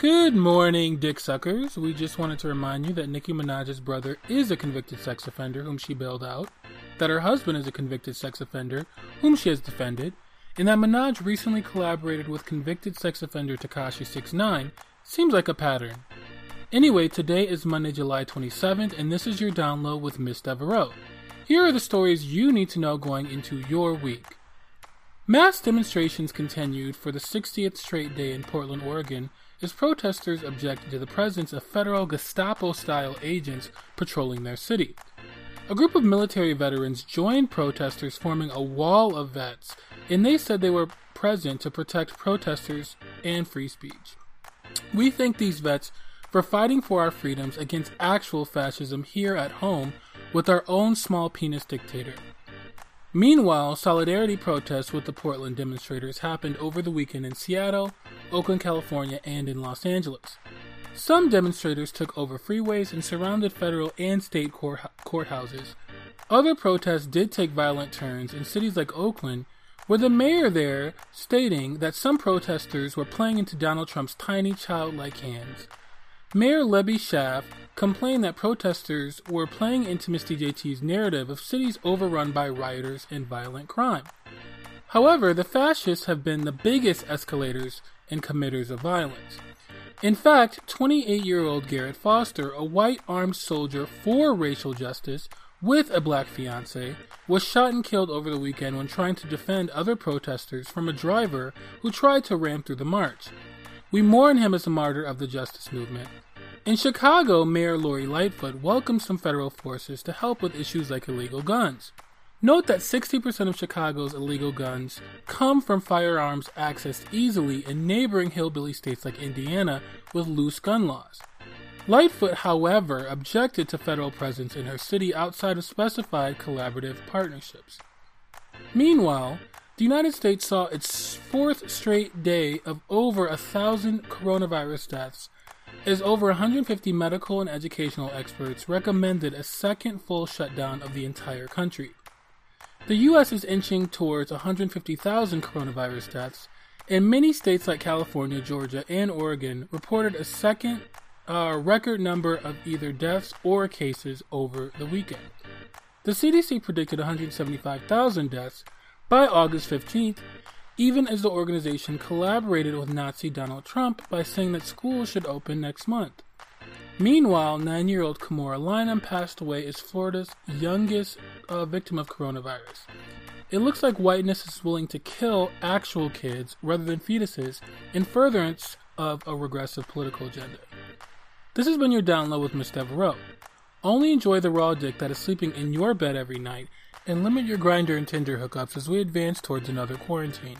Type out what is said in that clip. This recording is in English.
Good morning, dick suckers. We just wanted to remind you that Nicki Minaj's brother is a convicted sex offender whom she bailed out, that her husband is a convicted sex offender whom she has defended, and that Minaj recently collaborated with convicted sex offender Tekashi 69 seems like a pattern. Anyway, today is Monday, July 27th, and this is your download with Miss Devereaux. Here are the stories you need to know going into your week. Mass demonstrations continued for the 60th straight day in Portland, Oregon, as protesters objected to the presence of federal Gestapo style agents patrolling their city. A group of military veterans joined protesters, forming a wall of vets, and they said they were present to protect protesters and free speech. We thank these vets for fighting for our freedoms against actual fascism here at home with our own small penis dictator. Meanwhile, solidarity protests with the Portland demonstrators happened over the weekend in Seattle, Oakland, California, and in Los Angeles. Some demonstrators took over freeways and surrounded federal and state court- courthouses. Other protests did take violent turns in cities like Oakland, with the mayor there stating that some protesters were playing into Donald Trump's tiny childlike hands. Mayor Libby Schaaf complained that protesters were playing into Misty JT's narrative of cities overrun by rioters and violent crime. However, the fascists have been the biggest escalators and committers of violence. In fact, 28 year old Garrett Foster, a white armed soldier for racial justice with a black fiance, was shot and killed over the weekend when trying to defend other protesters from a driver who tried to ram through the march. We mourn him as a martyr of the justice movement. In Chicago, Mayor Lori Lightfoot welcomed some federal forces to help with issues like illegal guns. Note that 60% of Chicago's illegal guns come from firearms accessed easily in neighboring hillbilly states like Indiana with loose gun laws. Lightfoot, however, objected to federal presence in her city outside of specified collaborative partnerships. Meanwhile, the United States saw its fourth straight day of over a thousand coronavirus deaths, as over 150 medical and educational experts recommended a second full shutdown of the entire country. The U.S. is inching towards 150,000 coronavirus deaths, and many states like California, Georgia, and Oregon reported a second uh, record number of either deaths or cases over the weekend. The CDC predicted 175,000 deaths, by August 15th, even as the organization collaborated with Nazi Donald Trump by saying that schools should open next month. Meanwhile, nine year old Kimora Lynum passed away as Florida's youngest uh, victim of coronavirus. It looks like whiteness is willing to kill actual kids rather than fetuses in furtherance of a regressive political agenda. This has been your download with Miss Devereaux. Only enjoy the raw dick that is sleeping in your bed every night and limit your Grindr and Tinder hookups as we advance towards another quarantine.